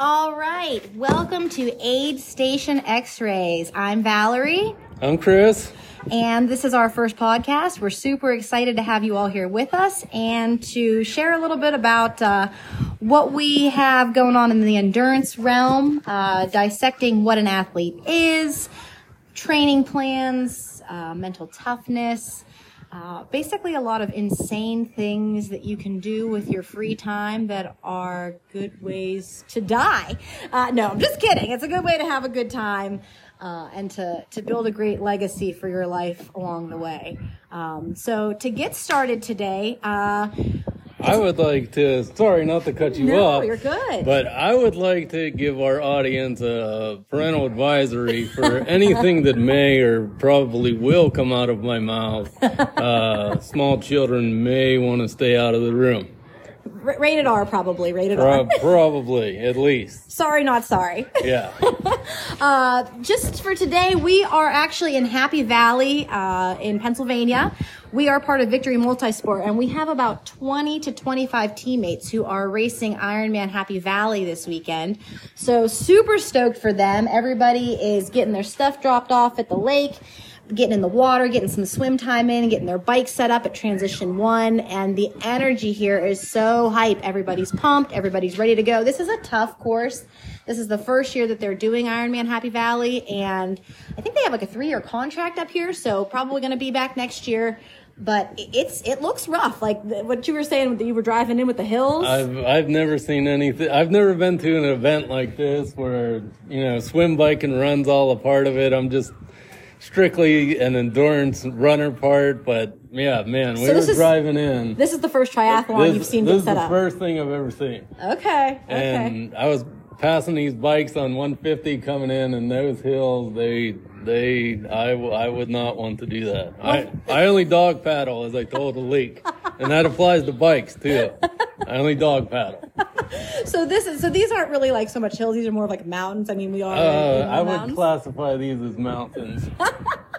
All right, welcome to Aid Station X Rays. I'm Valerie, I'm Chris. and this is our first podcast. We're super excited to have you all here with us and to share a little bit about uh, what we have going on in the endurance realm, uh, dissecting what an athlete is, training plans, uh, mental toughness. Uh, basically, a lot of insane things that you can do with your free time that are good ways to die. Uh, no, I'm just kidding. It's a good way to have a good time uh, and to, to build a great legacy for your life along the way. Um, so, to get started today, uh, I would like to, sorry not to cut you No, off. you're good. But I would like to give our audience a parental advisory for anything that may or probably will come out of my mouth. Uh, small children may want to stay out of the room. r- rated R, probably rated R. Probably, at least. Sorry, not sorry. Yeah. Uh, just for today, we are actually in Happy Valley uh, in Pennsylvania. We are part of Victory Multisport, and we have about 20 to 25 teammates who are racing Ironman Happy Valley this weekend. So, super stoked for them. Everybody is getting their stuff dropped off at the lake getting in the water, getting some swim time in, getting their bike set up at transition one. And the energy here is so hype. Everybody's pumped. Everybody's ready to go. This is a tough course. This is the first year that they're doing Ironman Happy Valley. And I think they have like a three year contract up here. So probably going to be back next year. But it- it's, it looks rough. Like what you were saying that you were driving in with the hills. I've I've never seen anything. I've never been to an event like this where you know swim, bike, and runs all a part of it. I'm just strictly an endurance runner part. But yeah, man, we So were is- driving in. this is the first triathlon this, you've seen this is set the up. first thing I've ever seen. okay. Okay. And I was passing these bikes on 150 coming in, and those hills, they, they, I, w- I would not want to do that. I, I only dog paddle, as I told the leak, and that applies to bikes too. I only dog paddle. So this is so these aren't really like so much hills. These are more of like mountains. I mean, we are. Uh, I would classify these as mountains.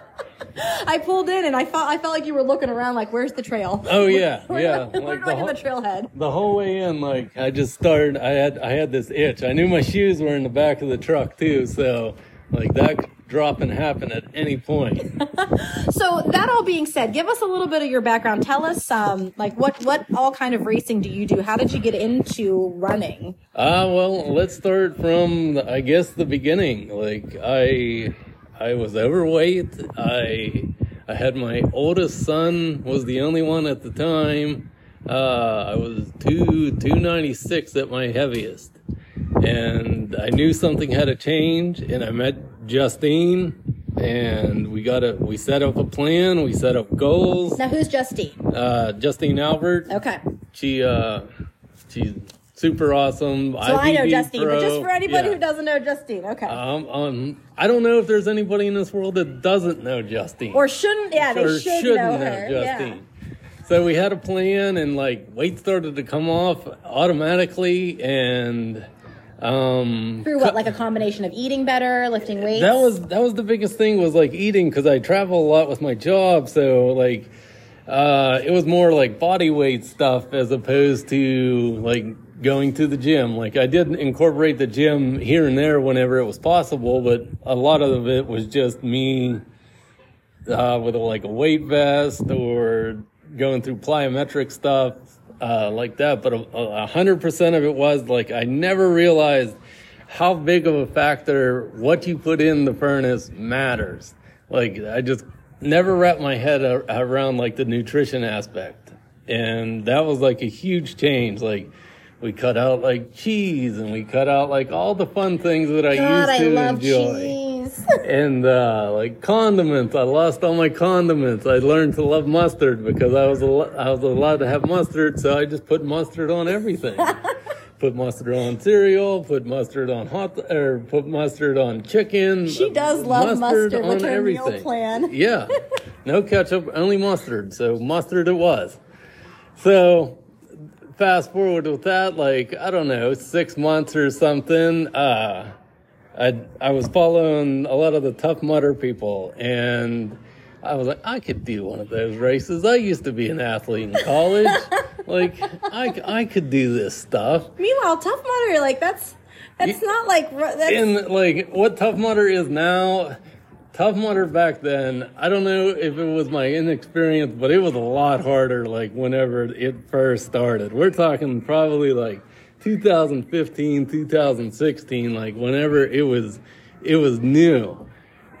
I pulled in and I felt I felt like you were looking around, like, where's the trail? Oh yeah, yeah. Like going the, the trailhead. the whole way in, like I just started. I had I had this itch. I knew my shoes were in the back of the truck too, so like that drop and happen at any point. So that all being said, give us a little bit of your background. Tell us, um, like, what what all kind of racing do you do? How did you get into running? Ah, well, let's start from I guess the beginning. Like I, I was overweight. I, I had my oldest son was the only one at the time. Uh, I was two two ninety six at my heaviest, and I knew something had to change. And I met Justine, and we got a we set up a plan. We set up goals. Now, who's Justine? Uh, Justine Albert. Okay, She uh she's super awesome. so I know Justine, but just for anybody Yeah. who doesn't know Justine, okay, Um, um, I don't know if there's anybody in this world that doesn't know Justine or shouldn't? Yeah, they or should shouldn't know her. Justine. So we had a plan, and like weight started to come off automatically, and um, Through what, like a combination of eating better, lifting weights? that was that was the biggest thing was like eating because I travel a lot with my job, so like uh, it was more like body weight stuff as opposed to like going to the gym. Like I did incorporate the gym here and there whenever it was possible, but a lot of it was just me uh, with a, like a weight vest or going through plyometric stuff uh, like that. But a, hundred percent of it was like I never realized how big of a factor what you put in the furnace matters. Like I just never wrapped my head around like the nutrition aspect, and that was like a huge change. Like. We cut out like cheese and we cut out like all the fun things that I God, used I to love enjoy cheese. and uh, like condiments. I lost all my condiments. I learned to love mustard because I was al- I was allowed to have mustard, so I just put mustard on everything. put mustard on cereal. Put mustard on hot or put mustard on chicken. She does love mustard with her meal plan. yeah, no ketchup, only mustard. So mustard it was. So fast forward with that, like I don't know, six months or something. Uh, I I was following a lot of the Tough Mudder people, and I was like, I could do one of those races. I used to be an athlete in college. like I I could do this stuff. Meanwhile, Tough Mudder, like that's That's not like that's And like what Tough Mudder is now, Tough Mudder back then, I don't know if it was my inexperience, but it was a lot harder like whenever it first started. We're talking probably like 2015, 2016, like whenever it was it was new.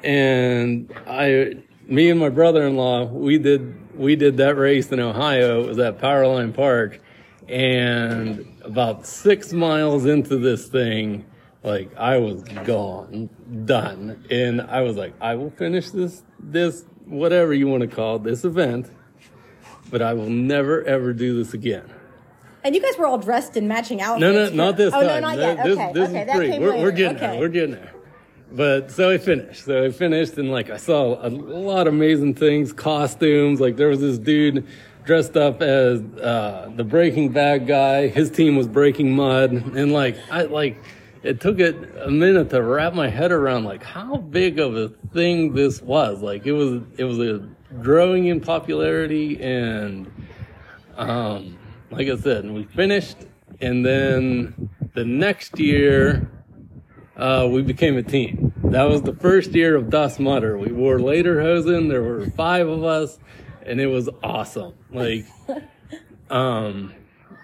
And I me and my brother-in-law, we did we did that race in Ohio. It was at Powerline Park and about six miles into this thing, like I was gone, done, and I was like, I will finish this, this whatever you want to call it, this event, but I will never ever do this again. and you guys were all dressed in matching outfits. No, no, not this oh, time. no, not yet. This, okay, this okay, is free. came We're, we're getting okay. there. We're getting there. But so I finished. So I finished, and like I saw a lot of amazing things, costumes. Like there was this dude dressed up as uh, the Breaking Bad guy. His team was Breaking Mud, and like I like. It took it a minute to wrap my head around like how big of a thing this was. Like it was, it was a growing in popularity, and um, like I said, and we finished, and then the next year, uh, we became a team. That was the first year of Dust Mutter. We wore lederhosen. There were five of us, and it was awesome. Like, um,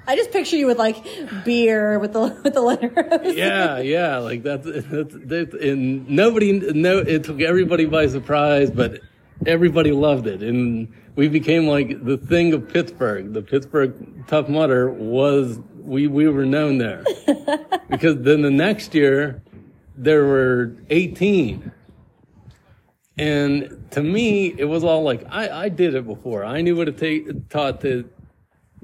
I just picture you with like beer with the with the letter. yeah, yeah, like that's, that's, that's and nobody, no, it took everybody by surprise, but everybody loved it, and we became like the thing of Pittsburgh. The Pittsburgh Tough Mudder was we we were known there because then the next year there were 18. And to me, it was all like I, I did it before. I knew what it take, taught to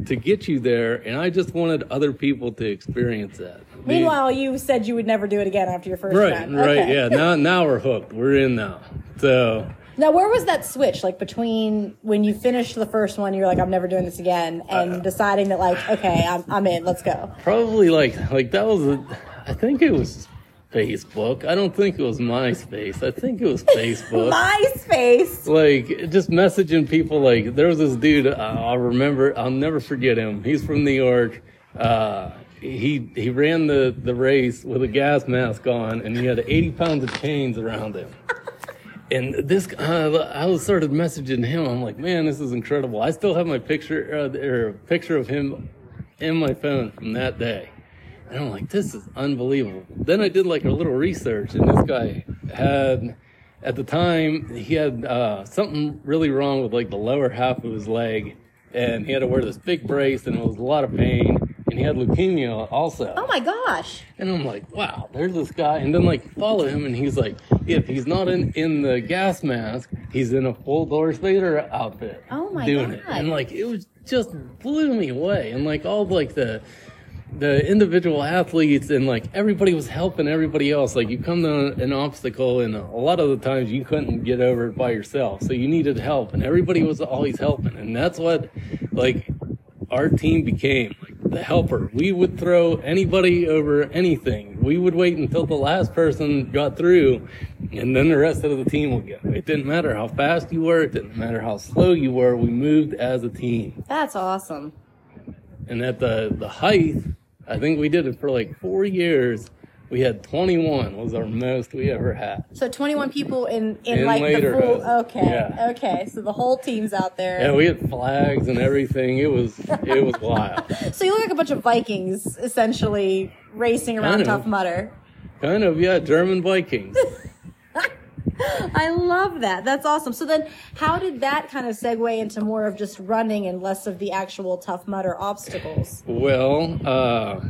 to get you there, and I just wanted other people to experience that. Meanwhile, you said you would never do it again after your first right, time. right, Okay. yeah. Now, now we're hooked. We're in now. So Now, where was that switch? Like between when you finished the first one, you're like, I'm never doing this again, and Uh, deciding that like, okay, I'm, I'm in. Let's go. probably like like that was a, I think it was Facebook. I don't think it was MySpace. I think it was Facebook. MySpace. like just messaging people like there was this dude uh, i'll remember i'll never forget him he's from new york uh, he he ran the the race with a gas mask on and he had 80 pounds of chains around him and this uh, i was started messaging him i'm like man this is incredible i still have my picture uh, or picture of him in my phone from that day and I'm like, this is unbelievable. Then I did like a little research, and this guy had, at the time, he had uh, something really wrong with like the lower half of his leg, and he had to wear this big brace, and it was a lot of pain. And he had leukemia also. Oh my gosh. And I'm like, wow, there's this guy. And then like follow him, and he's like, if he's not in in the gas mask, he's in a full Darth Vader outfit. Oh my doing it. God. And like it was just blew me away. And like all like the the individual athletes and like everybody was helping everybody else. Like you come to an obstacle, and a lot of the times you couldn't get over it by yourself, so you needed help, and everybody was always helping. And that's what like our team became like the helper. We would throw anybody over anything. We would wait until the last person got through, and then the rest of the team would go. It didn't matter how fast you were. It didn't matter how slow you were. We moved as a team. That's awesome. And at the the height, I think we did it for like four years. We had 21 was our most we ever had. So 21 people in in, In like the full. Okay. Yeah. Okay. So the whole team's out there. Yeah, we had flags and everything. It was it was wild. so you look like a bunch of Vikings essentially racing around Kind of. Tough Mudder. Kind of, yeah, German Vikings. I love that. That's awesome. So then, how did that kind of segue into more of just running and less of the actual Tough Mudder obstacles? Well, uh,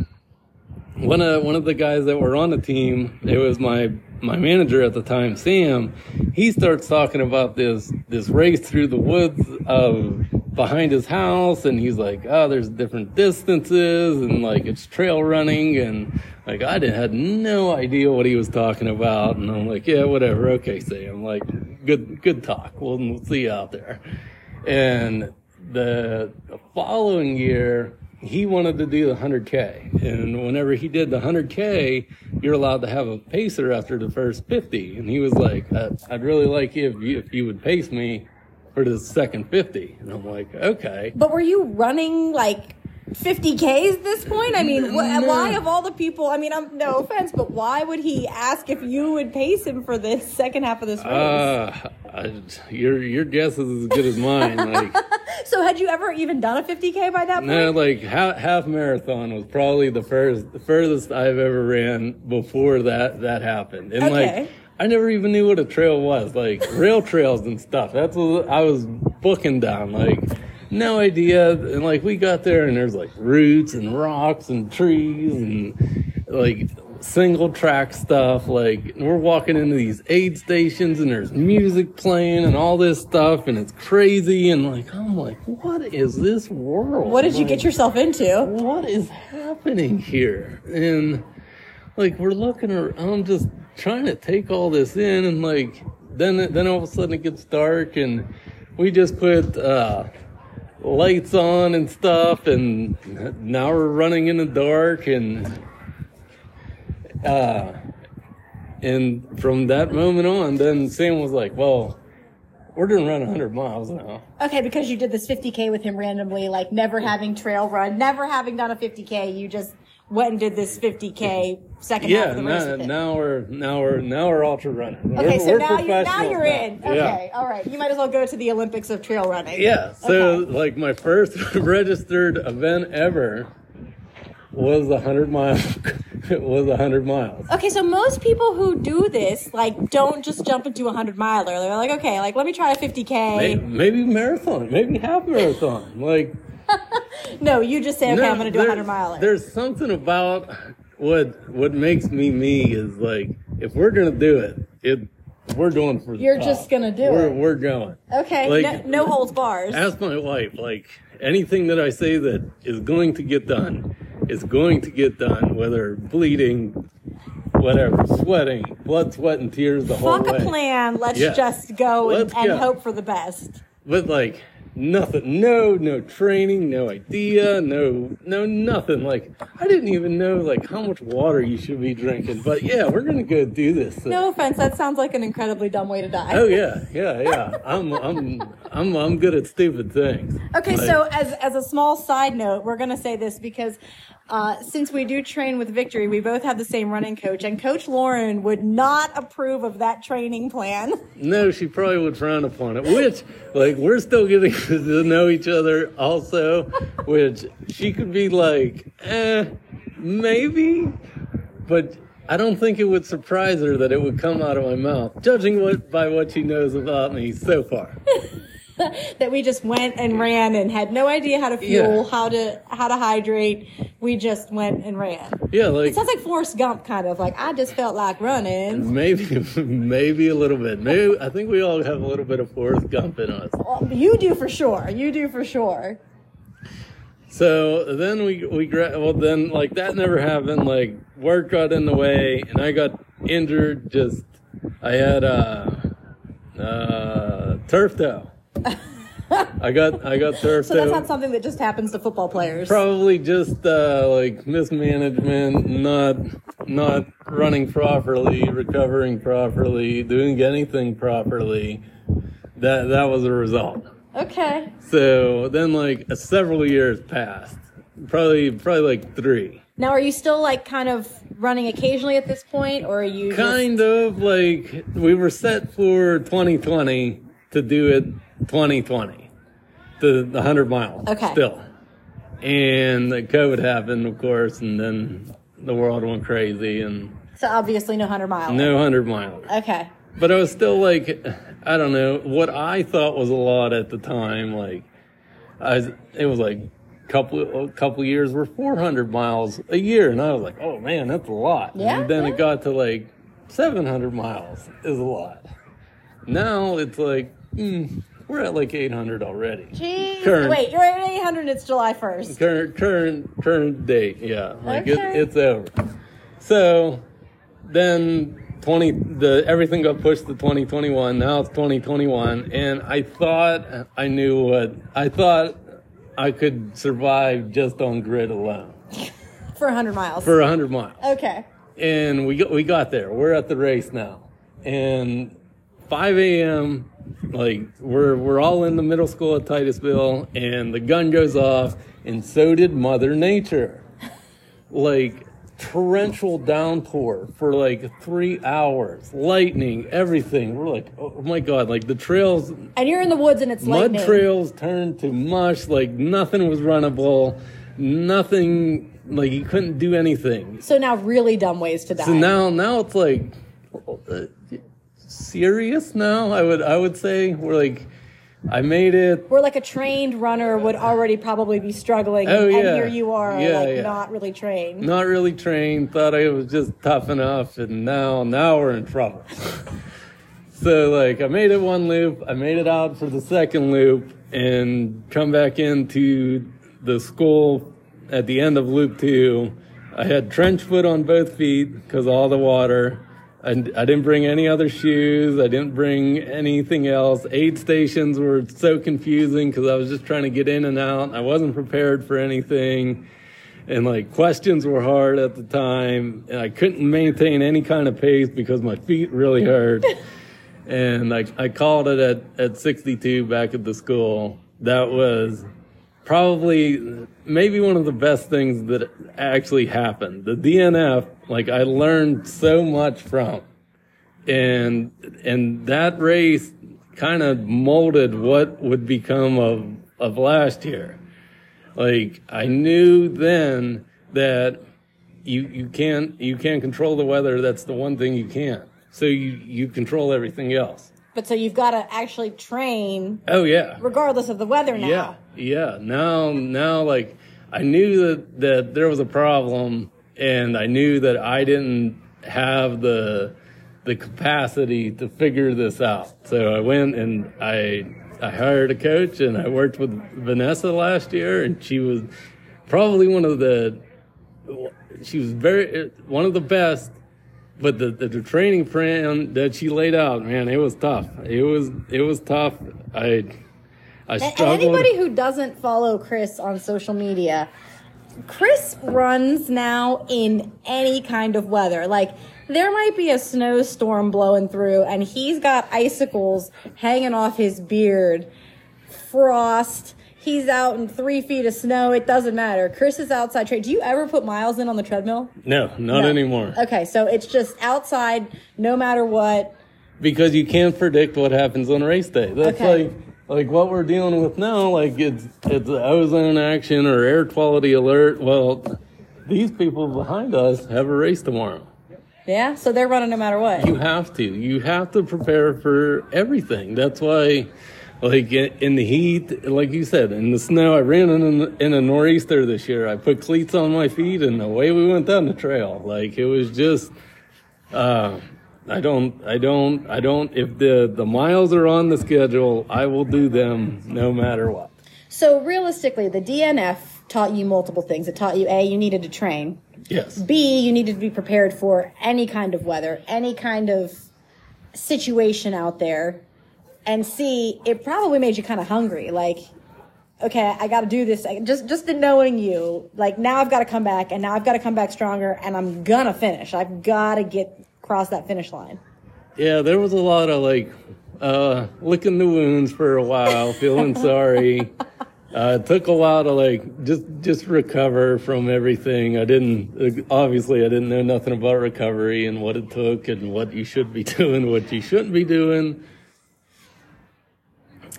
one of one of the guys that were on the team, it was my my manager at the time, Sam. He starts talking about this this race through the woods of behind his house, and he's like, "Oh, there's different distances, and like it's trail running, and like I did, had no idea what he was talking about." And I'm like, "Yeah, whatever, okay, Sam. I'm like, good good talk. We'll, we'll see you out there." And the, the following year, he wanted to do the 100K. And whenever he did the 100K, you're allowed to have a pacer after the first 50. And he was like, "I- I'd really like you if, you if you would pace me for the second 50. And I'm like, okay. But were you running like 50Ks at this point? I mean, wh- why of all the people, I mean, I'm, no offense, but why would he ask if you would pace him for this second half of this race? Uh, I, your your guess is as good as mine. Like, so had you ever even done a 50K by that point? no, like half, half marathon was probably the first, the furthest I've ever ran before that that happened, and Okay. like. I never even knew what a trail was, like rail trails and stuff. That's what I was booking down, like no idea. And like we got there, and there's like roots and rocks and trees and like single track stuff. Like we're walking into these aid stations, and there's music playing and all this stuff, and it's crazy. And like I'm like, what is this world? What did you get yourself into? what is happening here? And like we're looking around, I'm just trying to take all this in, and like then then all of a sudden it gets dark, and we just put uh, lights on and stuff, and now we're running in the dark, and uh, and from that moment on, then Sam was like, "Well, we're gonna run 100 miles now." Okay, because you did this 50K with him randomly, like never having trail run, never having done a 50K, you just went and did this 50K second half Yeah, of the race now, with him. now we're now we're now we're ultra running. Okay, we're, so we're now, you now you're in. now. Okay, all right. You might as well go to the Olympics of trail running. Yeah. So Okay. like my first registered event ever was a hundred mile. it was a hundred miles. Okay, so most people who do this, like, don't just jump into a 100 miler. They're like, okay, like, let me try a 50K. Maybe, maybe marathon, maybe half marathon. Like No, you just say, okay, no, I'm going to do a 100 miler. There's something about what what makes me me is like if we're gonna do it, it we're doing for the You're top. just gonna do we're, it. We're going. Okay, Like- no, no holds bars. ask my wife like anything that i say that is going to get done is going to get done whether bleeding whatever sweating blood sweat and tears the whole way. Fuck way a plan. Let's Yeah. just go and, Let's and go. hope for the best. but like nothing. No no training no idea no no nothing. Like i didn't even know like how much water you should be drinking. But yeah we're gonna go do this. Thing. No offense, that sounds like an incredibly dumb way to die. oh yeah yeah yeah. I'm i'm i'm i'm good at stupid things. Okay, Like- so as as a small side note, we're gonna say this because uh, since we do train with Victory, we both have the same running coach, and Coach Lauren would not approve of that training plan. No, she probably would frown upon it. Which, like, we're still getting to know each other, also. Which she could be like, eh, maybe, but I don't think it would surprise her that it would come out of my mouth, judging what by what she knows about me so far. that we just went and ran and had no idea how to fuel, Yeah. how to how to hydrate. We just went and ran. Yeah, like It sounds like Forrest Gump, kind of like I just felt like running. maybe, maybe a little bit. Maybe I think we all have a little bit of Forrest Gump in us. Well, you do for sure. You do for sure. So then we we gra- well then like that never happened. Like work got in the way, and I got injured. Just I had uh uh turf toe. I got I got turf So that's toe. not something that just happens to football players. Probably just uh, like mismanagement, not not running properly, recovering properly, doing anything properly. That that was a result. Okay. So then, like uh, several years passed, probably probably like three. Now, are you still like kind of running occasionally at this point, or are you just- Kind of like we were set for 2020 to do it 2020, the the hundred miles. Okay. Still, and the COVID happened, of course, and then the world went crazy and so obviously no hundred mile? no hundred miles. Okay. But I was still like, I don't know what I thought was a lot at the time. Like, I was, it was like couple a couple years were 400 miles a year, and I was like, oh man, that's a lot. Yeah, And then yeah. it got to like 700 miles is a lot. Now it's like mm, we're at like 800 already. Jeez. Current. Wait, you're at 800. It's July 1st. Current current current date, yeah, like Okay. it, it's over. So then 20 the everything got pushed to 2021 now it's 2021 and i thought i knew what i thought i could survive just on grit alone For 100 miles. for 100 miles okay. and we got we got there we're at the race now and 5 a.m. Like we're we're all in the middle school at Titusville, and the gun goes off, and so did Mother Nature. Like torrential downpour for like three hours, lightning, everything. We're like, oh, oh my god! Like the trails, And you're in the woods and it's mud lightning. trails turned to mush. Like nothing was runnable. Nothing. Like you couldn't do anything. So now really dumb ways to die. So now, now it's like serious. Now I would, I would say we're like, I made it. where like a trained runner would already probably be struggling Oh, and yeah. here you are Yeah, like yeah. not really trained. Not really trained. Thought I was just tough enough, and now, now we're in trouble. so like, I made it one loop. I made it out for the second loop, and come back into the school at the end of loop two. I had trench foot on both feet because all the water. I, I didn't bring any other shoes. I didn't bring anything else. Aid stations were so confusing because I was just trying to get in and out. I wasn't prepared for anything. And like questions were hard at the time. And I couldn't maintain any kind of pace because my feet really hurt. and I, I called it at, at 62 back at the school. That was probably maybe one of the best things that actually happened. The DNF, like I learned so much from. And and that race kind of molded what would become of of last year. Like I knew then that you you can't you can't control the weather. That's the one thing you can't. So you you control everything else. But so you've got to actually train Oh yeah. regardless of the weather now. Yeah, yeah. Now, now, like I knew that that there was a problem, and I knew that I didn't have the the capacity to figure this out. So I went and I I hired a coach, and I worked with Vanessa last year, and she was probably one of the she was very one of the best. But the, the, the training plan that she laid out, man, it was tough. It was it was tough. I I And, struggled. anybody who doesn't follow Chris on social media, Chris runs now in any kind of weather. Like there might be a snowstorm blowing through and he's got icicles hanging off his beard, frost. He's out in three feet of snow. It doesn't matter. Chris is outside. Tra- Do you ever put miles in on the treadmill? no, not No. anymore. Okay, so it's just outside, no matter what. Because you can't predict what happens on race day. That's Okay. like like what we're dealing with now. Like it's it's ozone action or air quality alert. Well, these people behind us have a race tomorrow. Yeah, so they're running no matter what. You have to. You have to prepare for everything. That's why, like in the heat, like you said, in the snow, I ran in in a nor'easter this year. I put cleats on my feet, and away we went down the trail. Like it was just. Uh, I don't. I don't. I don't. If the the miles are on the schedule, I will do them no matter what. So realistically, the DNF taught you multiple things. It taught you A, you needed to train. Yes. B, you needed to be prepared for any kind of weather, any kind of situation out there. And C, it probably made you kind of hungry. Like, okay, I got to do this. Just, just the knowing you, like now I've got to come back, and now I've got to come back stronger, and I'm gonna finish. I've got to get across that finish line. Yeah, there was a lot of like uh, licking the wounds for a while, feeling sorry. Uh, it took a while to like just just recover from everything. I didn't obviously I didn't know nothing about recovery and what it took and what you should be doing, what you shouldn't be doing.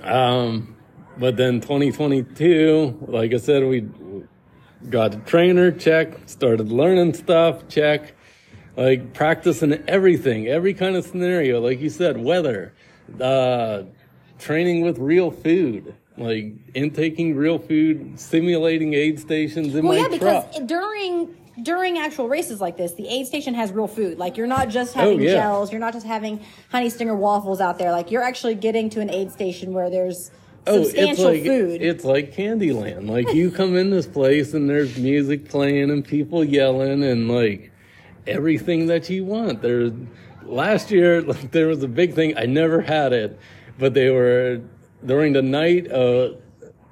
Um, but then 2022, like I said, we got a trainer check, started learning stuff check like practicing everything, every kind of scenario, like you said, weather, uh, training with real food, like intaking real food, simulating aid stations in Well, my yeah, because during during actual races like this, the aid station has real food. Like you're not just having Oh, yeah. gels, you're not just having honey stinger waffles out there. Like you're actually getting to an aid station where there's substantial Oh, it's like food. it's like Candyland. Like you come in this place and there's music playing and people yelling and like everything that you want. There's last year there was a big thing. I never had it, but they were during the night of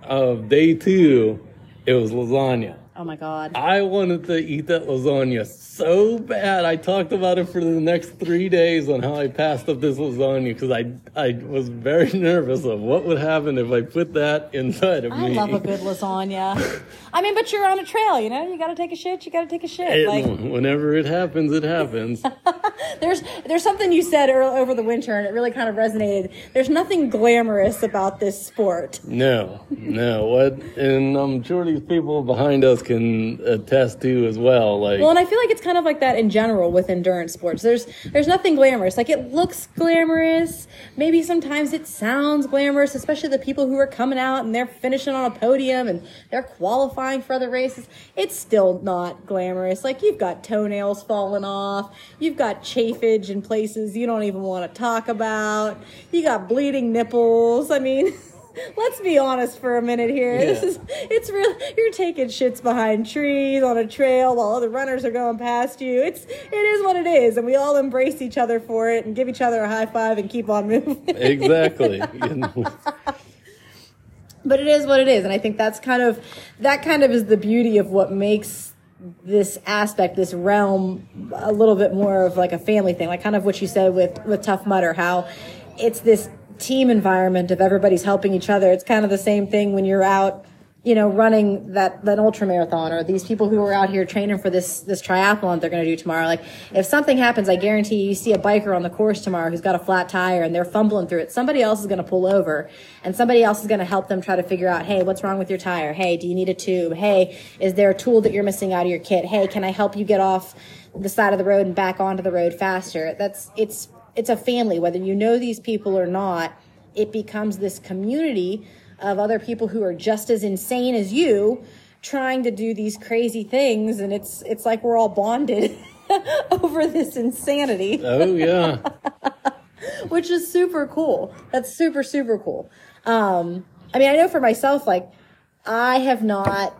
of day two. It was lasagna. Oh my god. I wanted to eat that lasagna so bad. I talked about it for the next three days on how I passed up this lasagna because I I was very nervous of what would happen if I put that inside of I me. I love a good lasagna. I mean, but you're on a trail, you know. You got to take a shit. You got to take a shit. And Like whenever it happens, it happens. there's there's something you said over the winter, and it really kind of resonated. There's nothing glamorous about this sport. No, no. What? And I'm sure these people behind us can attest to as well. Like, Well, and I feel like it's kind of like that in general with endurance sports. There's there's nothing glamorous. Like it looks glamorous. Maybe sometimes it sounds glamorous, especially the people who are coming out and they're finishing on a podium and they're qualifying for other races. It's still not glamorous. Like you've got toenails falling off. You've got chafage in places you don't even want to talk about. You got bleeding nipples. I mean, let's be honest for a minute here. This is it's real you're taking shits behind trees on a trail while other runners are going past you. It's it is what it is, and we all embrace each other for it and give each other a high five and keep on moving. exactly. But it is what it is, and I think that's kind of that kind of is the beauty of what makes this aspect, this realm, a little bit more of like a family thing, like kind of what you said with with Tough Mudder, how it's this team environment of everybody's helping each other. It's kind of the same thing when you're out, you know, running that that ultra marathon, or these people who are out here training for this this triathlon they're going to do tomorrow. Like, if something happens, I guarantee you, you see a biker on the course tomorrow who's got a flat tire and they're fumbling through it. Somebody else is going to pull over, and somebody else is going to help them try to figure out, hey, what's wrong with your tire? Hey, do you need a tube? Hey, is there a tool that you're missing out of your kit? Hey, can I help you get off the side of the road and back onto the road faster? That's it's it's a family, whether you know these people or not. It becomes this community of other people who are just as insane as you trying to do these crazy things. And it's it's like we're all bonded over this insanity. Oh yeah. which is super cool. That's super super cool. Um i mean i know for myself like i have not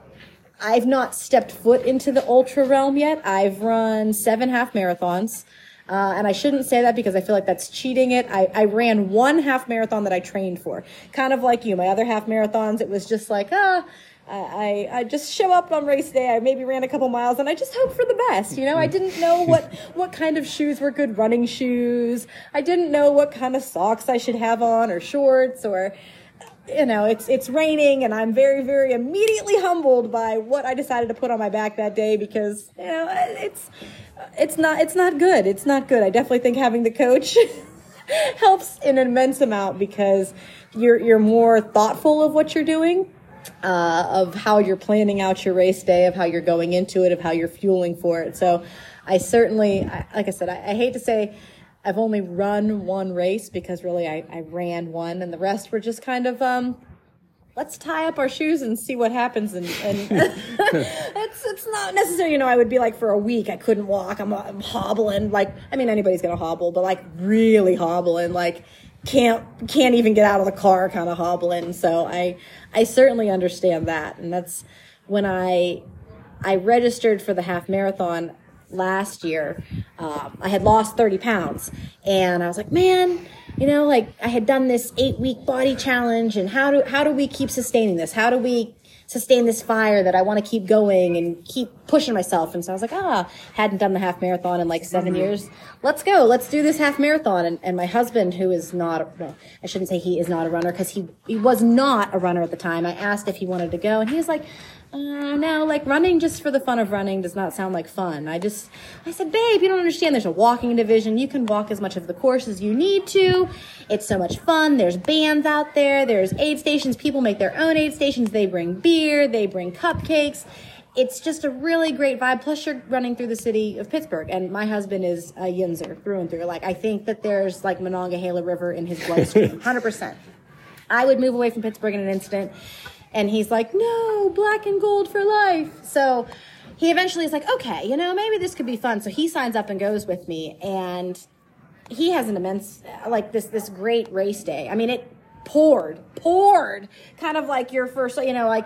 i've not stepped foot into the ultra realm yet. I've run seven half marathons uh, and I shouldn't say that because I feel like that's cheating it. I, I ran one half marathon that I trained for, kind of like you. My other half marathons, it was just like, ah, I, I, I just show up on race day. I maybe ran a couple miles and I just hope for the best. You know, I didn't know what, what kind of shoes were good running shoes. I didn't know what kind of socks I should have on or shorts or, you know, it's it's raining, and I'm very, very immediately humbled by what I decided to put on my back that day because you know it's it's not it's not good. It's not good. I definitely think having the coach helps in an immense amount because you're you're more thoughtful of what you're doing. Uh, of how you're planning out your race day, of how you're going into it, of how you're fueling for it. So, I certainly, like I said, I, I hate to say I've only run one race because really I, I ran one and the rest were just kind of um let's tie up our shoes and see what happens and, and it's it's not necessary you know I would be like for a week I couldn't walk I'm, I'm hobbling like I mean anybody's gonna hobble but like really hobbling like can't can't even get out of the car kind of hobbling so I I certainly understand that and that's when I I registered for the half marathon last year. Um, I had lost 30 pounds and I was like, man, you know, like I had done this eight week body challenge and how do, how do we keep sustaining this? How do we sustain this fire that I want to keep going and keep pushing myself? And so I was like, ah, hadn't done the half marathon in like 7 years. Let's go. Let's do this half marathon. And, and my husband, who is not, well, I shouldn't say he is not a runner because he, he was not a runner at the time. I asked if he wanted to go and he was like, uh, no, like running just for the fun of running does not sound like fun. I just, I said, babe, you don't understand. There's a walking division. You can walk as much of the course as you need to. It's so much fun. There's bands out there. There's aid stations. People make their own aid stations. They bring beer. They bring cupcakes. It's just a really great vibe. Plus, you're running through the city of Pittsburgh, and my husband is a Yinzer through and through. Like, I think that there's like Monongahela River in his bloodstream, hundred percent. I would move away from Pittsburgh in an instant. And he's like, no, black and gold for life. So he eventually is like, okay, you know, maybe this could be fun. So he signs up and goes with me. And he has an immense, like this, this great race day. I mean, it poured, poured, kind of like your first, you know, like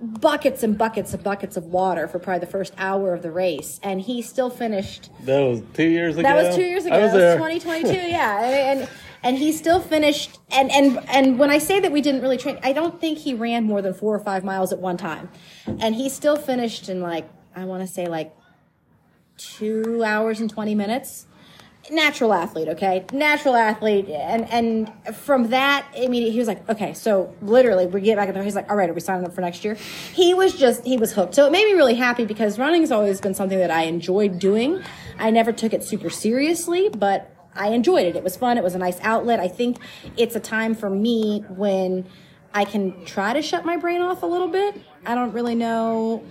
buckets and buckets and buckets of water for probably the first hour of the race. And he still finished That was two years ago. that was two years ago. I was That there. was 2022. yeah, and and he still finished. And and and when I say that we didn't really train, I don't think he ran more than four or five miles at one time, and he still finished in like I want to say like two hours and twenty minutes natural athlete, okay? Natural athlete. And and from that, I mean, he was like, okay, so literally we get back in there, he's like, all right, are we signing up for next year? He was just, he was hooked. So it made me really happy because running has always been something that I enjoyed doing. I never took it super seriously, but I enjoyed it. It was fun. It was a nice outlet. I think it's a time for me when I can try to shut my brain off a little bit I don't really know.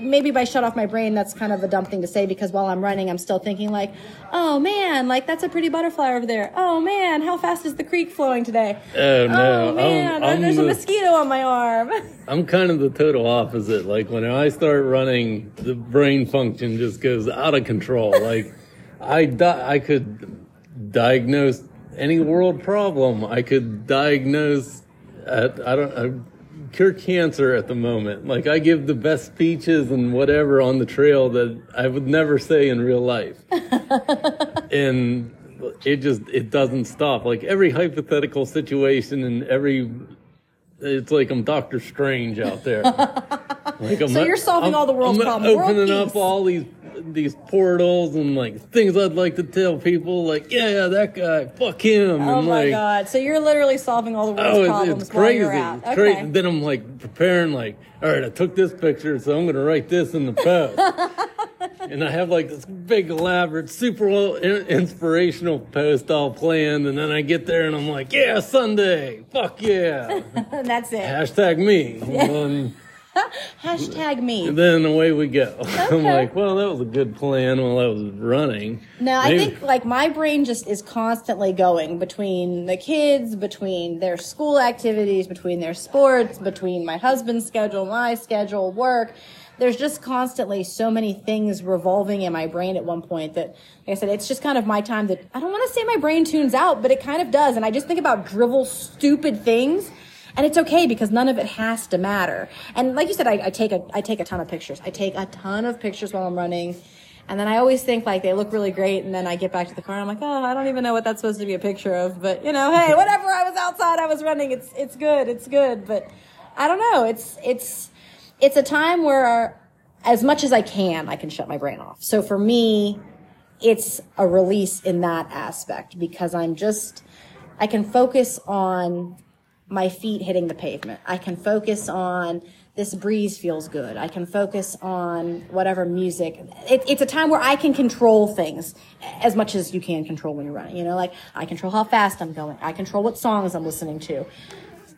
Maybe by shut off my brain, that's kind of a dumb thing to say because while I'm running, I'm still thinking like, oh man, like that's a pretty butterfly over there. Oh man, how fast is the creek flowing today? Oh no, oh man, I'm, I'm there's the, a mosquito on my arm. I'm kind of the total opposite. Like when I start running, the brain function just goes out of control. like I, di- I could diagnose any world problem. I could diagnose. At, I don't. I, cure cancer at the moment. Like I give the best speeches and whatever on the trail that I would never say in real life. and it just it doesn't stop. Like every hypothetical situation and every it's like I'm Doctor Strange out there. Like I'm, so you're solving I'm, all the world's I'm problems. Opening up all these these portals and like things I'd like to tell people, like yeah, that guy, fuck him. Oh and, my like, god! So you're literally solving all the world's oh, problems it's, crazy. while you're out. It's okay. crazy. Then I'm like preparing, like, all right, I took this picture, so I'm gonna write this in the post. and I have like this big elaborate, super inspirational post all planned, and then I get there and I'm like, yeah, Sunday, fuck yeah. That's it. Hashtag me. Um, Hashtag me. And then away we go. Okay. I'm like, well, that was a good plan while I was running. No, Maybe. I think like my brain just is constantly going between the kids, between their school activities, between their sports, between my husband's schedule, my schedule, work. There's just constantly so many things revolving in my brain at one point that, like I said, it's just kind of my time that I don't want to say my brain tunes out, but it kind of does. And I just think about drivel, stupid things and it's okay because none of it has to matter. And like you said, I, I take a I take a ton of pictures. I take a ton of pictures while I'm running. And then I always think like they look really great, and then I get back to the car and I'm like, oh, I don't even know what that's supposed to be a picture of. But you know, hey, whatever. I was outside, I was running. It's it's good, it's good. But I don't know. It's it's it's a time where, our, as much as I can, I can shut my brain off. So for me, it's a release in that aspect because I'm just I can focus on my feet hitting the pavement. I can focus on this breeze feels good. I can focus on whatever music. It, it's a time where I can control things as much as you can control when you're running. You know, like I control how fast I'm going. I control what songs I'm listening to.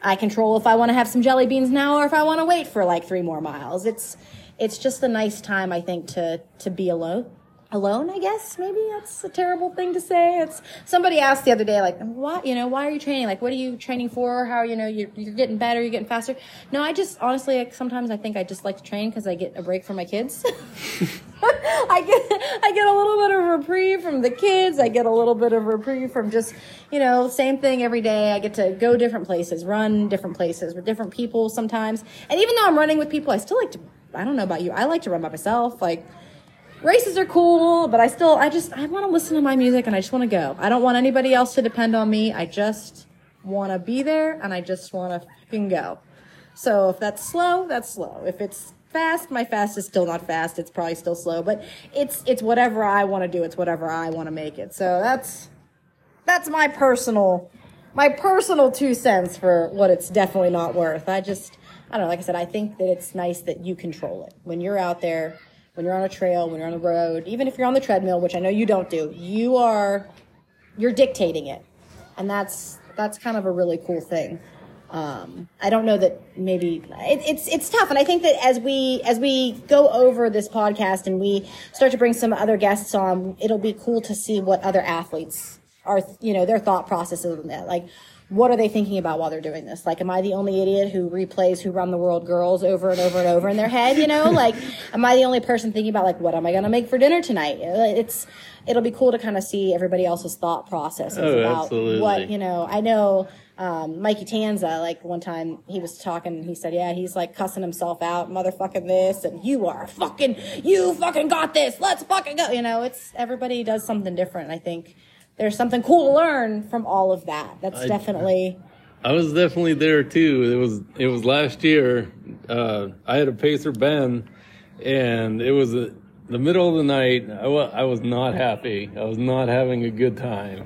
I control if I want to have some jelly beans now or if I want to wait for like three more miles. It's it's just a nice time I think to to be alone alone i guess. Maybe that's a terrible thing to say. It's somebody asked the other day like what you know why are you training? Like what are you training for? How you know you're, you're getting better you're getting faster? No i just honestly like, sometimes i think i just like to train because i get a break from my kids. I get i get a little bit of reprieve from the kids. I get a little bit of reprieve from just you know same thing every day. I get to go different places run different places with different people sometimes. And even though i'm running with people i still like to i don't know about you i like to run by myself. Like races are cool, but I still, I just, I want to listen to my music and I just want to go. I don't want anybody else to depend on me. I just want to be there and I just want to fucking go. So if that's slow, that's slow. If it's fast, my fast is still not fast. It's probably still slow, but it's, it's whatever I want to do. It's whatever I want to make it. So that's, that's my personal, my personal two cents for what it's definitely not worth. I just, I don't know. Like I said, I think that it's nice that you control it when you're out there when you're on a trail, when you're on the road, even if you're on the treadmill, which I know you don't do, you are you're dictating it, and that's that's kind of a really cool thing. Um, I don't know that maybe it, it's it's tough, and I think that as we as we go over this podcast and we start to bring some other guests on, it'll be cool to see what other athletes are, you know, their thought processes on that. Like, what are they thinking about while they're doing this? Like, am I the only idiot who replays Who Run the World Girls over and over and over in their head? You know, like, am I the only person thinking about like, what am I going to make for dinner tonight? It's, it'll be cool to kind of see everybody else's thought processes oh, about absolutely. what, you know, I know, um, Mikey Tanza, like one time he was talking he said, yeah, he's like cussing himself out, motherfucking this, and you are fucking, you fucking got this, let's fucking go. You know, it's, everybody does something different. I think there's something cool to learn from all of that. That's I- definitely I was definitely there too. It was it was last year. Uh, I had a pacer Ben, and it was uh the middle of the night. I wa- I was not happy. I was not having a good time,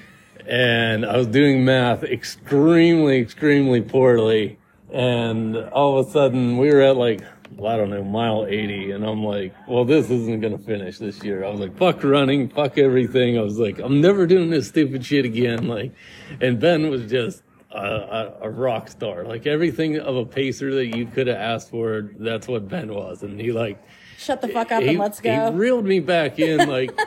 and I was doing math extremely extremely poorly. And all of a sudden, we were at like well, I don't know mile eighty, and I'm like, well, this isn't gonna finish this year. I was like, fuck running, fuck everything. I was like, I'm never doing this stupid shit again. Like, and Ben was just a, a, a rock star. Like everything of a pacer that you could have asked for, that's what Ben was. And he like shut the fuck up he, and let's go. He reeled me back in like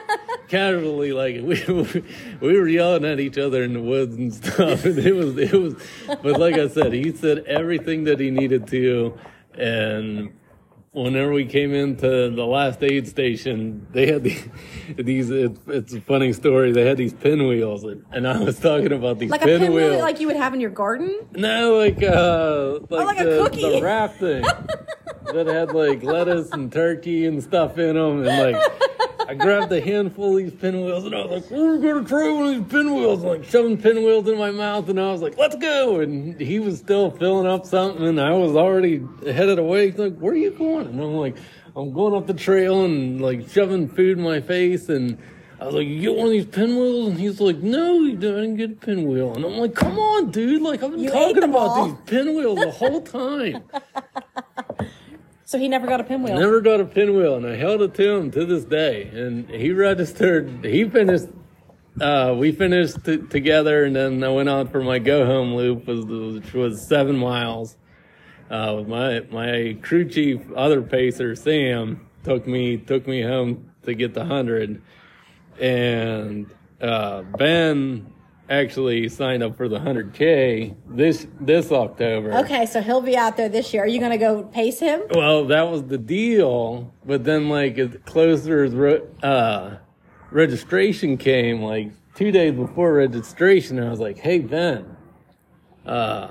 casually, like we we were yelling at each other in the woods and stuff. And it was it was, but like I said, he said everything that he needed to, and. Whenever we came into the last aid station, they had these. these it, it's a funny story. They had these pinwheels, and, I was talking about these like a pinwheels. pinwheel like you would have in your garden? No, like uh, like, Oh, like a the, cookie. the wrap thing that had like lettuce and turkey and stuff in them, and like I grabbed a handful of these pinwheels and I was like, "We're gonna try one of these pinwheels," like shoving pinwheels in my mouth, and I was like, "Let's go!" And he was still filling up something, and I was already headed away. He's like, "Where are you going?" And I'm like, "I'm going up the trail and like shoving food in my face and." I was like, you get one of these pinwheels? And he's like, no, you didn't get a pinwheel. And I'm like, come on, dude. Like, I've been You talking about all. these pinwheels the whole time. So he never got a pinwheel. Never got a pinwheel. And I held it to him to this day. And he registered, he finished, uh, we finished t- together. And then I went on for my go home loop, which was seven miles. Uh, with my, my crew chief, other pacer, Sam, took me, took me home to get the hundred. and uh, Ben actually signed up for the 100K this this October. Okay, so he'll be out there this year. Are you going to go pace him? Well, that was the deal, but then like as closer as re- uh, registration came, like two days before registration, I was like, "Hey Ben, uh,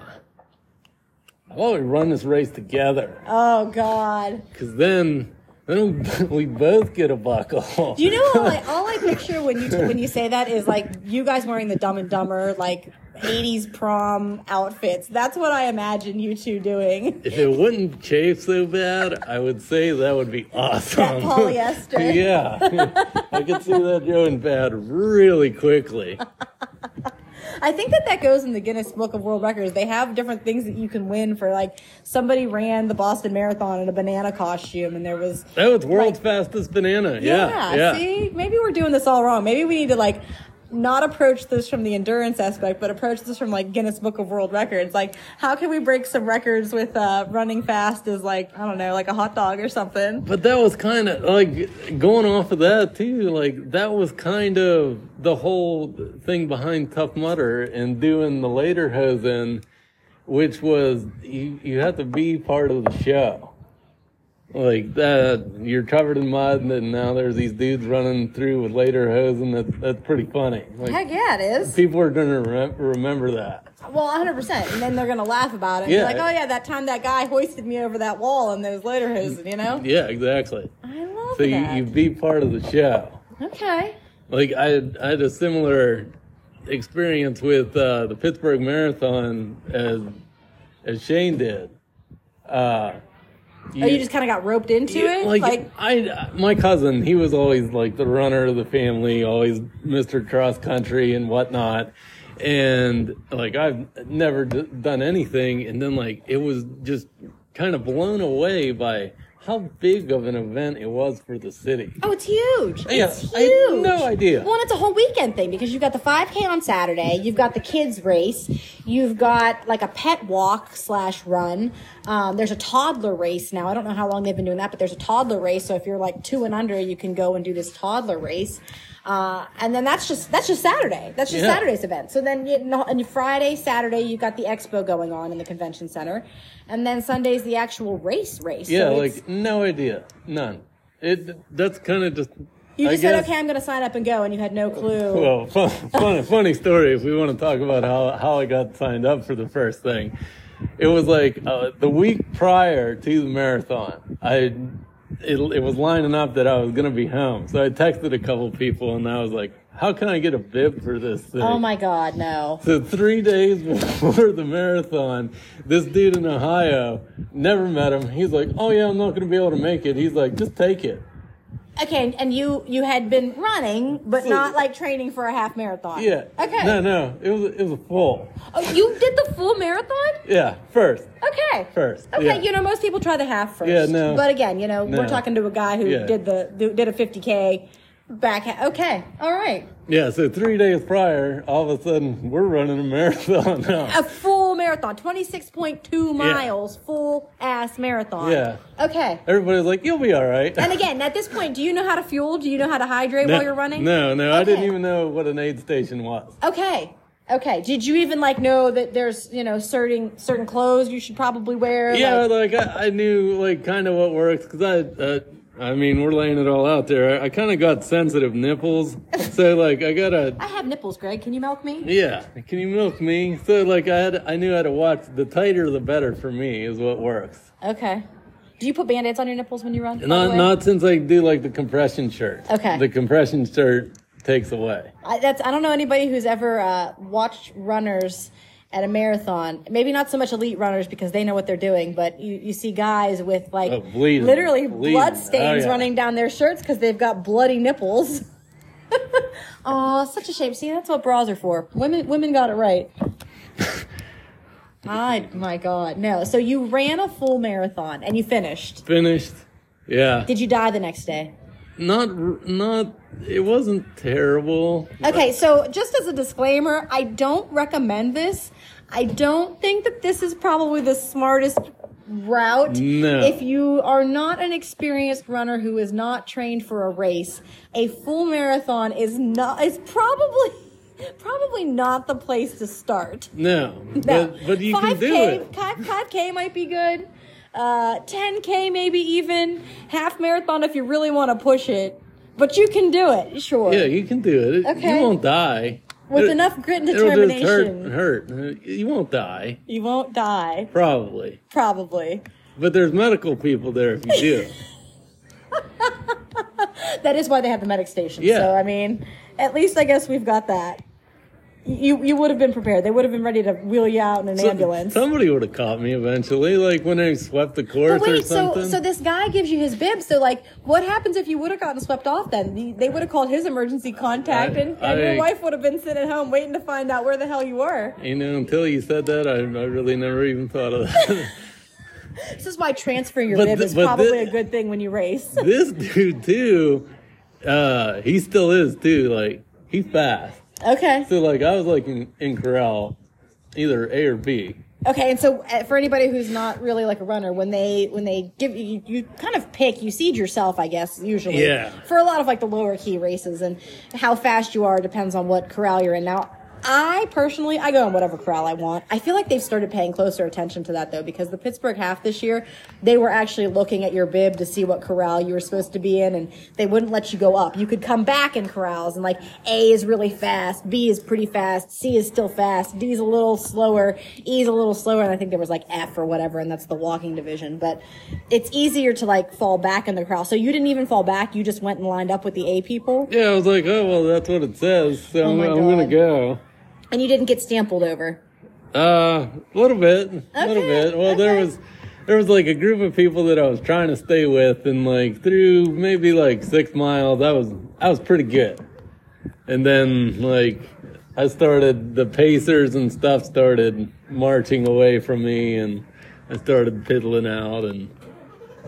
how about we run this race together? Oh God! Because then." Then we, both get a buckle. You know all I, all I picture when you t- when you say that is like you guys wearing the Dumb and Dumber like '80s prom outfits. That's what I imagine you two doing. If it wouldn't chafe so bad, I would say that would be awesome. polyester. yeah. I could see that going bad really quickly. I think that that goes in the Guinness Book of World Records. They have different things that you can win for like somebody ran the Boston Marathon in a banana costume, and there was That was world's Like- fastest banana. Yeah. Yeah. See, maybe we're doing this all wrong. Maybe we need to like not approach this from the endurance aspect, but approach this from like Guinness Book of World Records. Like, how can we break some records with uh, running fast as like I don't know, like a hot dog or something? But that was kind of like going off of that too. Like that was kind of the whole thing behind Tough Mudder and doing the lederhosen, which was you you have to be part of the show. Like that, you're covered in mud, and now there's these dudes running through with lederhosen. and that's that's pretty funny. Like Heck yeah, it is. people are gonna re- remember that. Well, 100. percent And then they're gonna laugh about it. Yeah. like, oh yeah, that time that guy hoisted me over that wall and those lederhosen. You know? Yeah, exactly. I love that. So you, that. you be part of the show. okay. Like I had, I had a similar experience with uh, the Pittsburgh Marathon as as Shane did. Uh, Oh, you just kind of got roped into yeah, it, like, I, my cousin, he was always like the runner of the family, always Mr. Cross Country and whatnot. And like I've never d- done anything, and then like it was just kind of blown away by how big of an event it was for the city. Oh, it's huge. Yeah, it's I had huge. no idea. Well, and it's a whole weekend thing because you've got the 5K on Saturday, you've got the kids race, you've got like a pet walk slash run. Um, there's a toddler race now. I don't know how long they've been doing that, but there's a toddler race. So if you're like two and under, you can go and do this toddler race. Uh, and then that's just that's just Saturday. That's just Yeah. Saturday's event. So then you know, and Friday, Saturday, you've got the expo going on in the convention center, and then Sunday's the actual race race. Yeah, So like no idea, none. It that's kind of just. you I just said, guess- okay, I'm going to sign up and go, and you had no clue. Well, fun, funny, funny story. If we want to talk about how how I got signed up for the first thing, it was like uh, the week prior to the marathon. I it, it was lining up that I was gonna be home. So I texted a couple people and I was like, "How can I get a bib for this thing?" Oh my God, no. So three days before the marathon, this dude in Ohio never met him. He's like, "Oh yeah, I'm not gonna be able to make it." He's like, "Just take it." Okay, and you you had been running, but not like training for a half marathon. Yeah. Okay. No, no, it was it was a full. Oh, you did the full marathon? Yeah, first. Okay. First, Okay, yeah. you know most people try the half first. Yeah, no. But again, you know, we're talking to a guy who Yeah. did the did a 50k back. Ha- okay, all right, Yeah, so three days prior, all of a sudden we're running a marathon now. a full marathon, 26.2 miles, full ass marathon. Yeah. Okay. Everybody's like, "You'll be all right." And again, at this point, do you know how to fuel? Do you know how to hydrate no, while you're running? No, no, I didn't even know what an aid station was. Okay. Okay. Did you even like know that there's you know certain certain clothes you should probably wear? Yeah, Like, like I, I knew like kind of what works because I, uh, I mean, we're laying it all out there. I, I kind of got sensitive nipples, so like I gotta. I have nipples, Greg. Can you milk me? Yeah, can you milk me? So like I had, I knew how to watch. The tighter, the better for me is what works. Okay. Do you put band-aids on your nipples when you run? Not not since I do like the compression shirt. Okay. The compression shirt takes away. I, that's I don't know anybody who's ever uh, watched runners at a marathon. Maybe not so much elite runners because they know what they're doing, but you, you see guys with like Oh, bleeding. literally Bleeding. blood oh, stains Oh, yeah. running down their shirts because they've got bloody nipples. Oh, such a shame. See, that's what bras are for. Women women got it right. I my God, no. So you ran a full marathon and you finished. Finished. Yeah. Did you die the next day? Not not. It wasn't terrible. Okay, so just as a disclaimer, I don't recommend this. I don't think that this is probably the smartest route. No. If you are not an experienced runner who is not trained for a race, a full marathon is not is probably probably not the place to start. No. No. But but you can do 5K, it. 5K might be good. Uh, 10K maybe even. Half marathon if you really want to push it. But you can do it, sure. Yeah, you can do it. Okay. You won't die. With It- enough grit and determination. hurt. Hurt. You won't die. You won't die, Probably. probably. But there's medical people there if you do. That is why they have the medic station. Yeah. So I mean, at least I guess we've got that. You you would have been prepared. They would have been ready to wheel you out in an So- ambulance. Somebody would have caught me eventually, like when I swept the course But or wait, so something. so this guy gives you his bib. So like, what happens if you would have gotten swept off? Then they would have called his emergency contact, I- and, and your wife would have been sitting at home waiting to find out where the hell you were. you know, until you said that, I, I really never even thought of that. This is why transferring your But bib the- is probably the- a good thing when you race. this dude too, uh, he still is too. Like he's fast. Okay. So like I was like in, in corral, either A or B. Okay, and so uh, for anybody who's not really like a runner, when they when they give you, you kind of pick, you seed yourself, I guess, usually. Yeah. For a lot of like the lower key races, and how fast you are depends on what corral you're in. Now, I personally, I go in whatever corral I want. I feel like they've started paying closer attention to that though, because the Pittsburgh half this year, they were actually looking at your bib to see what corral you were supposed to be in, and they wouldn't let you go up. You could come back in corrals, and like A is really fast, B is pretty fast, C is still fast, D is a little slower, E is a little slower, and I think there was like F or whatever, and that's the walking division. But it's easier to like fall back in the corral. So you didn't even fall back; you just went and lined up with the A people, Yeah, I was like, oh well, that's what it says. So Oh I'm, I'm gonna go. And you didn't get stampled over. Uh, a little bit, a little bit. Well, there was there was like a group of people that I was trying to stay with, and like through maybe like six miles, I was I was pretty good. And then like I started the Pacers and stuff started marching away from me, and I started piddling out and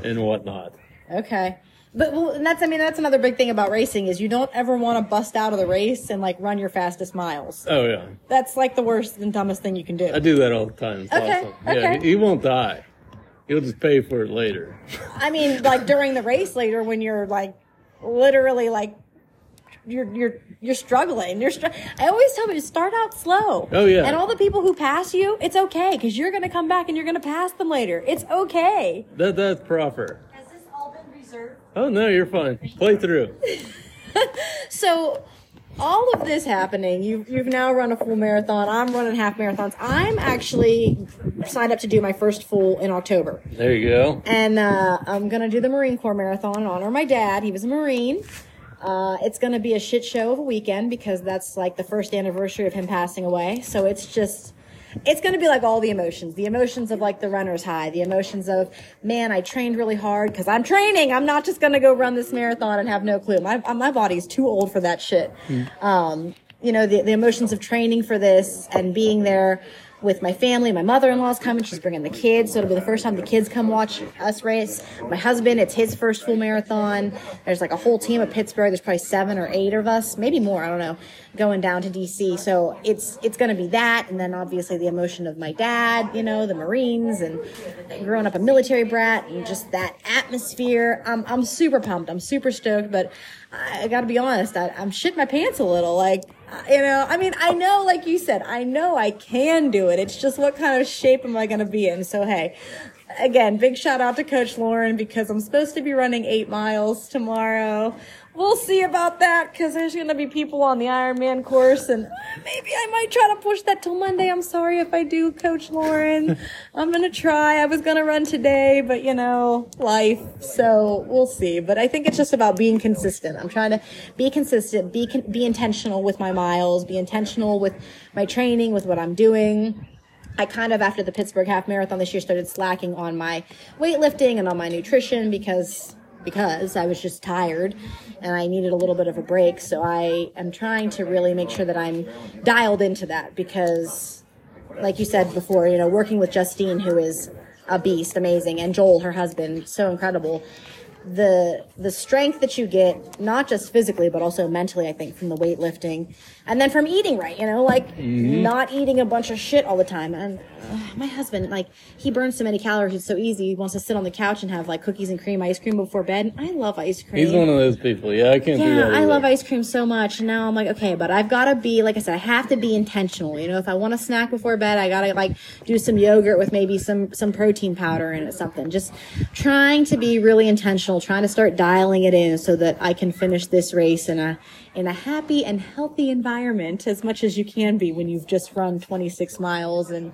and whatnot. Okay. But well, and that's I mean that's another big thing about racing is you don't ever want to bust out of the race and like run your fastest miles. Oh yeah, That's like the worst and dumbest thing you can do. I do that all the time. It's Okay, awesome. Yeah, okay. he, he won't die. He'll just pay for it later. I mean, like during the race later when you're like literally like you're you're you're struggling. You're str- I always tell people start out slow. Oh, yeah. And all the people who pass you, it's okay because you're gonna come back and you're gonna pass them later. It's okay. That that's proper. Has this all been reserved? Oh no, you're fine. Play through. So all of this happening, you've you've now run a full marathon. I'm running half marathons. I'm actually signed up to do my first full in October. There you go. And uh, I'm going to do the Marine Corps Marathon in honor of my dad. He was a Marine. Uh, it's going to be a shit show of a weekend because that's like the first anniversary of him passing away. So it's just, it's going to be like all the emotions the emotions of like the runner's high, the emotions of, man, I trained really hard because I'm training. I'm not just going to go run this marathon and have no clue. My, my body's too old for that shit. Um, you know, the, the emotions of training for this and being there with my family. My mother-in-law's coming. She's bringing the kids. So it'll be the first time the kids come watch us race. My husband, it's his first full marathon. There's like a whole team of Pittsburgh. There's probably seven or eight of us, maybe more. I don't know, going down to DC. So it's, it's going to be that. And then obviously the emotion of my dad, you know, the Marines and growing up a military brat and just that atmosphere. I'm, I'm super pumped. I'm super stoked, but I, I gotta be honest. I, I'm shitting my pants a little. Like, you know, I mean, I know, like you said, I know I can do it. It's just what kind of shape am I going to be in? So, hey, again, big shout out to Coach Lauren because I'm supposed to be running eight miles tomorrow. We'll see about that because there's going to be people on the Ironman course and maybe I might try to push that till Monday. I'm sorry if I do, Coach Lauren. I'm going to try. I was going to run today, but you know, life. So we'll see. But I think it's just about being consistent. I'm trying to be consistent, be, con- be intentional with my miles, be intentional with my training, with what I'm doing. I kind of, after the Pittsburgh half marathon this year, started slacking on my weightlifting and on my nutrition because because I was just tired and I needed a little bit of a break. So I am trying to really make sure that I'm dialed into that because, like you said before, you know, working with Justine, who is a beast, amazing, and Joel, her husband, so incredible. The the strength that you get, not just physically but also mentally, I think, from the weightlifting, and then from eating right. You know, like not eating a bunch of shit all the time. And uh, my husband, like, he burns so many calories. It's so easy. He wants to sit on the couch and have like cookies and cream, ice cream before bed. I love ice cream. He's one of those people. Yeah, I can't do that. Yeah, I love ice cream so much. And now I'm like, okay, but I've got to be, like I said, I have to be intentional. You know, if I want to snack before bed, I got to like do some yogurt with maybe some, some protein powder in it, something. Just trying to be really intentional, trying to start dialing it in so that I can finish this race in a, in a happy and healthy environment as much as you can be when you've just run 26 miles and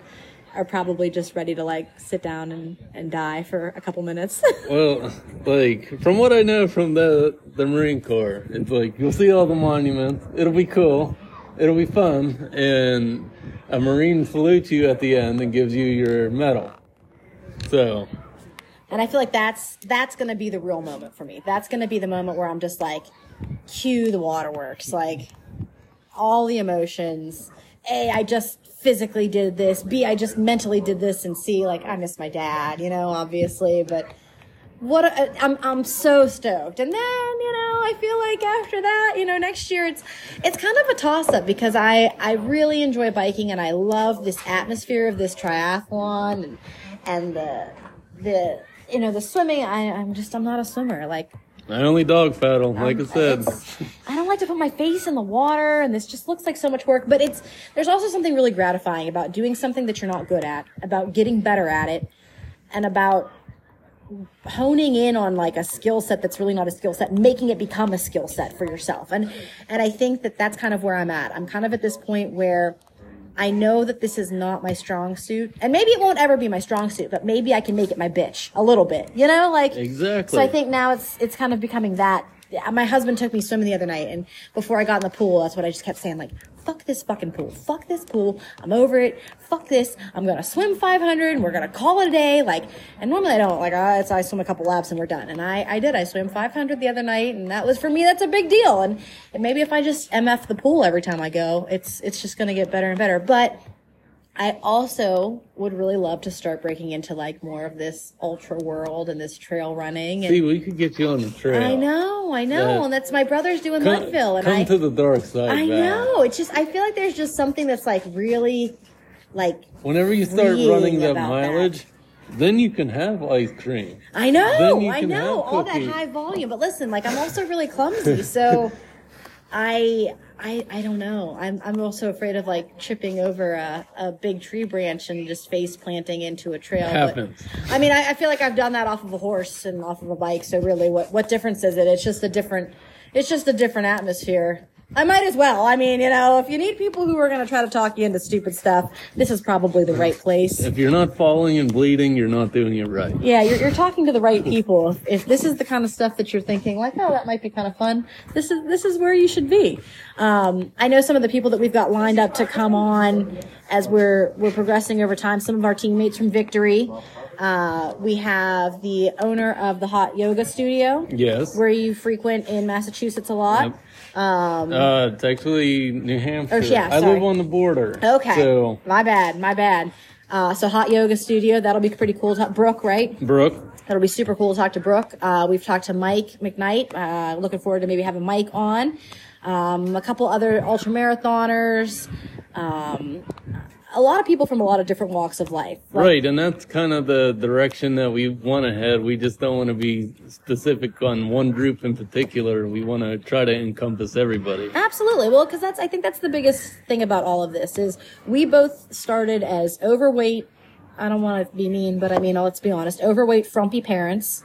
are probably just ready to like sit down and, and die for a couple minutes. Well, like from what I know from the the Marine Corps, it's like you'll see all the monuments. It'll be cool. It'll be fun, and a Marine salutes you at the end and gives you your medal. So And I feel like that's that's gonna be the real moment for me. That's gonna be the moment where I'm just like, cue the waterworks, like all the emotions. A, I just physically did this. B, I just mentally did this. And C, like I miss my dad, you know, obviously. But what a, I'm I'm so stoked. And then you know I feel like after that, you know, next year it's it's kind of a toss up because I I really enjoy biking and I love this atmosphere of this triathlon and and the the you know the swimming. I I'm just I'm not a swimmer like. I only dog paddle, um, like I said. I don't like to put my face in the water, and this just looks like so much work. But it's there's also something really gratifying about doing something that you're not good at, about getting better at it, and about honing in on like a skill set that's really not a skill set, making it become a skill set for yourself. And and I think that that's kind of where I'm at. I'm kind of at this point where I know that this is not my strong suit, and maybe it won't ever be my strong suit, but maybe I can make it my bitch a little bit. You know, like Exactly. So I think now it's it's kind of becoming that. My husband took me swimming the other night, and before I got in the pool, that's what I just kept saying, like, "Fuck this fucking pool! Fuck this pool! I'm over it! Fuck this! I'm gonna swim 500, and we're gonna call it a day." Like, and normally I don't like, it's I swim a couple laps and we're done. And I I did. I swam 500 the other night, and that was for me. That's a big deal. And, and maybe if I just mf the pool every time I go, it's it's just gonna get better and better. But I also would really love to start breaking into like more of this ultra world and this trail running. And See, we could get you on the trail. I know, I know, Yeah. and that's my brother's doing Come, Mudville, and come I, to the dark side. I Val. know. It's just I feel like there's just something that's like really, like Whenever you start running that mileage, then you can have ice cream. I know, I know, all that high volume. But listen, like I'm also really clumsy, so I. I, I don't know. I'm I'm also afraid of like tripping over a, a big tree branch and just face planting into a trail. But- Happens. I mean, I, I feel like I've done that off of a horse and off of a bike. So really, what what difference is it? It's just a different, it's just a different atmosphere. I might as well. I mean, you know, if you need people who are going to try to talk you into stupid stuff, this is probably the right place. If you're not falling and bleeding, you're not doing it right. Yeah, you're, you're talking to the right people. If, if this is the kind of stuff that you're thinking, like, oh, that might be kind of fun, this is this is where you should be. Um, I know some of the people that we've got lined up to come on as we're we're progressing over time. Some of our teammates from Victory. Uh, we have the owner of the Hot Yoga Studio. Yes. Where you frequent in Massachusetts a lot. Yep. Uh, it's actually New Hampshire. Or, yeah, I sorry. live on the border. Okay. So, my bad, my bad. Uh, so Hot Yoga Studio, that'll be pretty cool. to Brooke, right? Brooke, That'll be super cool to talk to Brooke. Uh, we've talked to Mike McKnight. Uh, looking forward to maybe having Mike on. Um, a couple other ultra marathoners. Um, a lot of people from a lot of different walks of life. Like, right, and that's kind of the direction that we want to head. We just don't want to be specific on one group in particular. We want to try to encompass everybody. Absolutely. Well, because that's I think that's the biggest thing about all of this is we both started as overweight. I don't want to be mean, but I mean, let's be honest, overweight, frumpy parents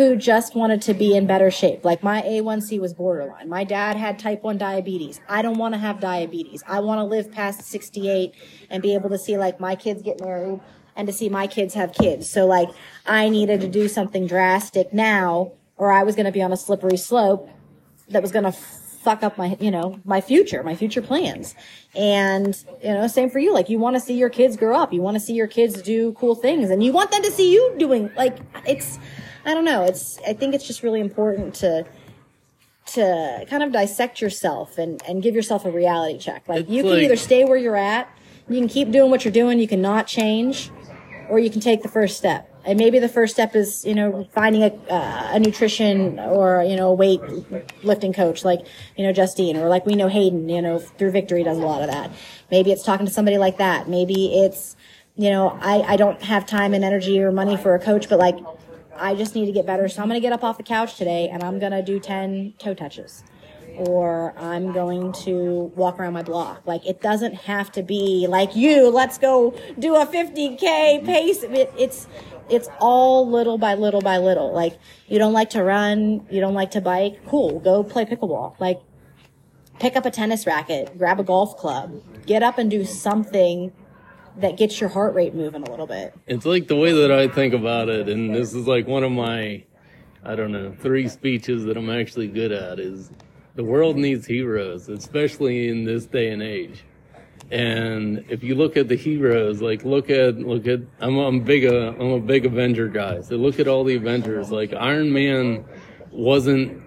who just wanted to be in better shape. Like my A1C was borderline. My dad had type 1 diabetes. I don't want to have diabetes. I want to live past 68 and be able to see like my kids get married and to see my kids have kids. So like I needed to do something drastic now or I was going to be on a slippery slope that was going to fuck up my, you know, my future, my future plans. And, you know, same for you. Like you want to see your kids grow up. You want to see your kids do cool things and you want them to see you doing like it's, I don't know. It's, I think it's just really important to, to kind of dissect yourself and, and give yourself a reality check. Like It's you can like- either stay where you're at, you can keep doing what you're doing, you can not change, or you can take the first step. And maybe the first step is, you know, finding a, uh, a nutrition or, you know, a weight lifting coach like, you know, Justine or like we know Hayden, you know, through Victory does a lot of that. Maybe it's talking to somebody like that. Maybe it's, you know, I, I don't have time and energy or money for a coach, but like, I just need to get better. So I'm going to get up off the couch today and I'm going to do 10 toe touches or I'm going to walk around my block. Like it doesn't have to be like you, let's go do a 50k pace. It, it's, it's all little by little by little. Like you don't like to run, you don't like to bike. Cool. Go play pickleball. Like pick up a tennis racket, grab a golf club, get up and do something that gets your heart rate moving a little bit. It's like the way that I think about it, and this is like one of my, I don't know, three speeches that I'm actually good at is the world needs heroes, especially in this day and age. And if you look at the heroes, like look at look at I'm I'm big a I'm a big Avenger guy. So look at all the Avengers. Like Iron Man wasn't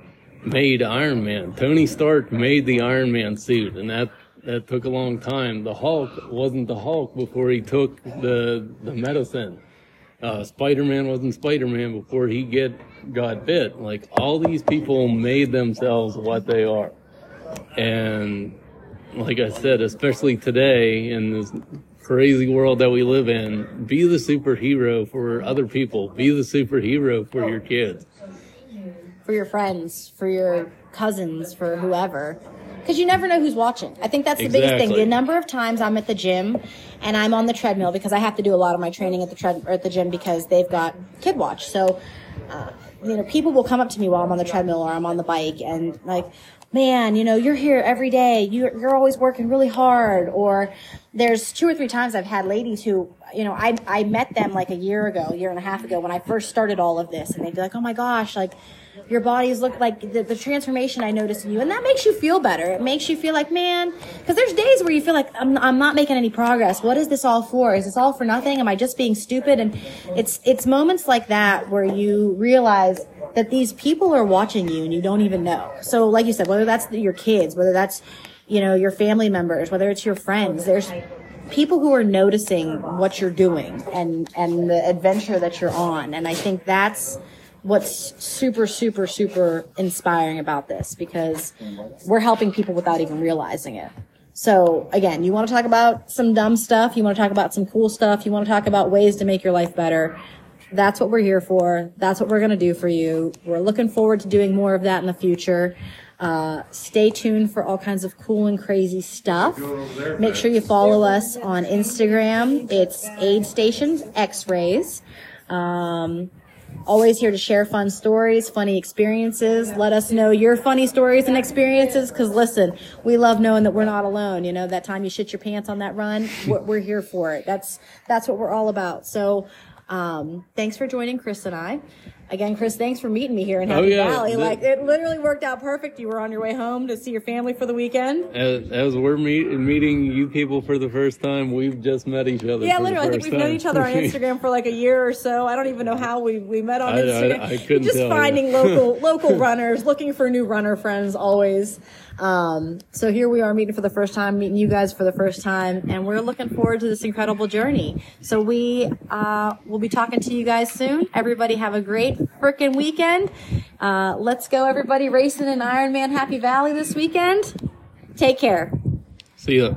made Iron Man. Tony Stark made the Iron Man suit, and that that took a long time. The Hulk wasn't the Hulk before he took the the medicine. Uh, Spider Man wasn't Spider Man before he get got bit. Like all these people made themselves what they are, and like I said, especially today in this crazy world that we live in, be the superhero for other people. Be the superhero for your kids. For your friends, for your cousins, for whoever. Because you never know who's watching. I think that's the biggest thing. The number of times I'm at the gym and I'm on the treadmill because I have to do a lot of my training at the tread or at the gym because they've got kid watch. So, uh, you know, people will come up to me while I'm on the treadmill or I'm on the bike and like, man, you know, you're here every day. You're, you're always working really hard. Or there's two or three times I've had ladies who, you know, I, I met them like a year ago, year and a half ago when I first started all of this and they'd be like, oh my gosh, like, your bodies look like the, the transformation I noticed in you. And that makes you feel better. It makes you feel like, man, because there's days where you feel like I'm, I'm not making any progress. What is this all for? Is this all for nothing? Am I just being stupid? And it's, it's moments like that where you realize that these people are watching you and you don't even know. So like you said, whether that's your kids, whether that's, you know, your family members, whether it's your friends, there's people who are noticing what you're doing and, and the adventure that you're on. And I think that's, what's super, super, super inspiring about this because we're helping people without even realizing it. So again, you want to talk about some dumb stuff. You want to talk about some cool stuff. You want to talk about ways to make your life better. That's what we're here for. That's what we're going to do for you. We're looking forward to doing more of that in the future. Uh, stay tuned for all kinds of cool and crazy stuff. Make sure you follow us on Instagram. It's Aid Stations X-Rays. Um, Always here to share fun stories, funny experiences. Let us know your funny stories and experiences. Cause listen, we love knowing that we're not alone. You know, that time you shit your pants on that run, we're, we're here for it. That's, that's what we're all about. So, um, thanks for joining Chris and I. Again, Chris, thanks for meeting me here in oh, Happy Oh, yeah. Valley. The- Like it literally worked out perfect. You were on your way home to see your family for the weekend. As, as we're meet, meeting you people for the first time, we've just met each other. Yeah, for the literally. I think we've known time. each other on Instagram for like a year or so. I don't even know how we, we met on I- I- Instagram. I couldn't Just tell you. finding local local runners, looking for new runner friends always. Um, so here we are meeting for the first time, meeting you guys for the first time, and we're looking forward to this incredible journey. So we uh, will be talking to you guys soon. Everybody have a great freaking weekend. Uh, let's go, everybody, racing in Ironman Happy Valley this weekend. Take care. See ya.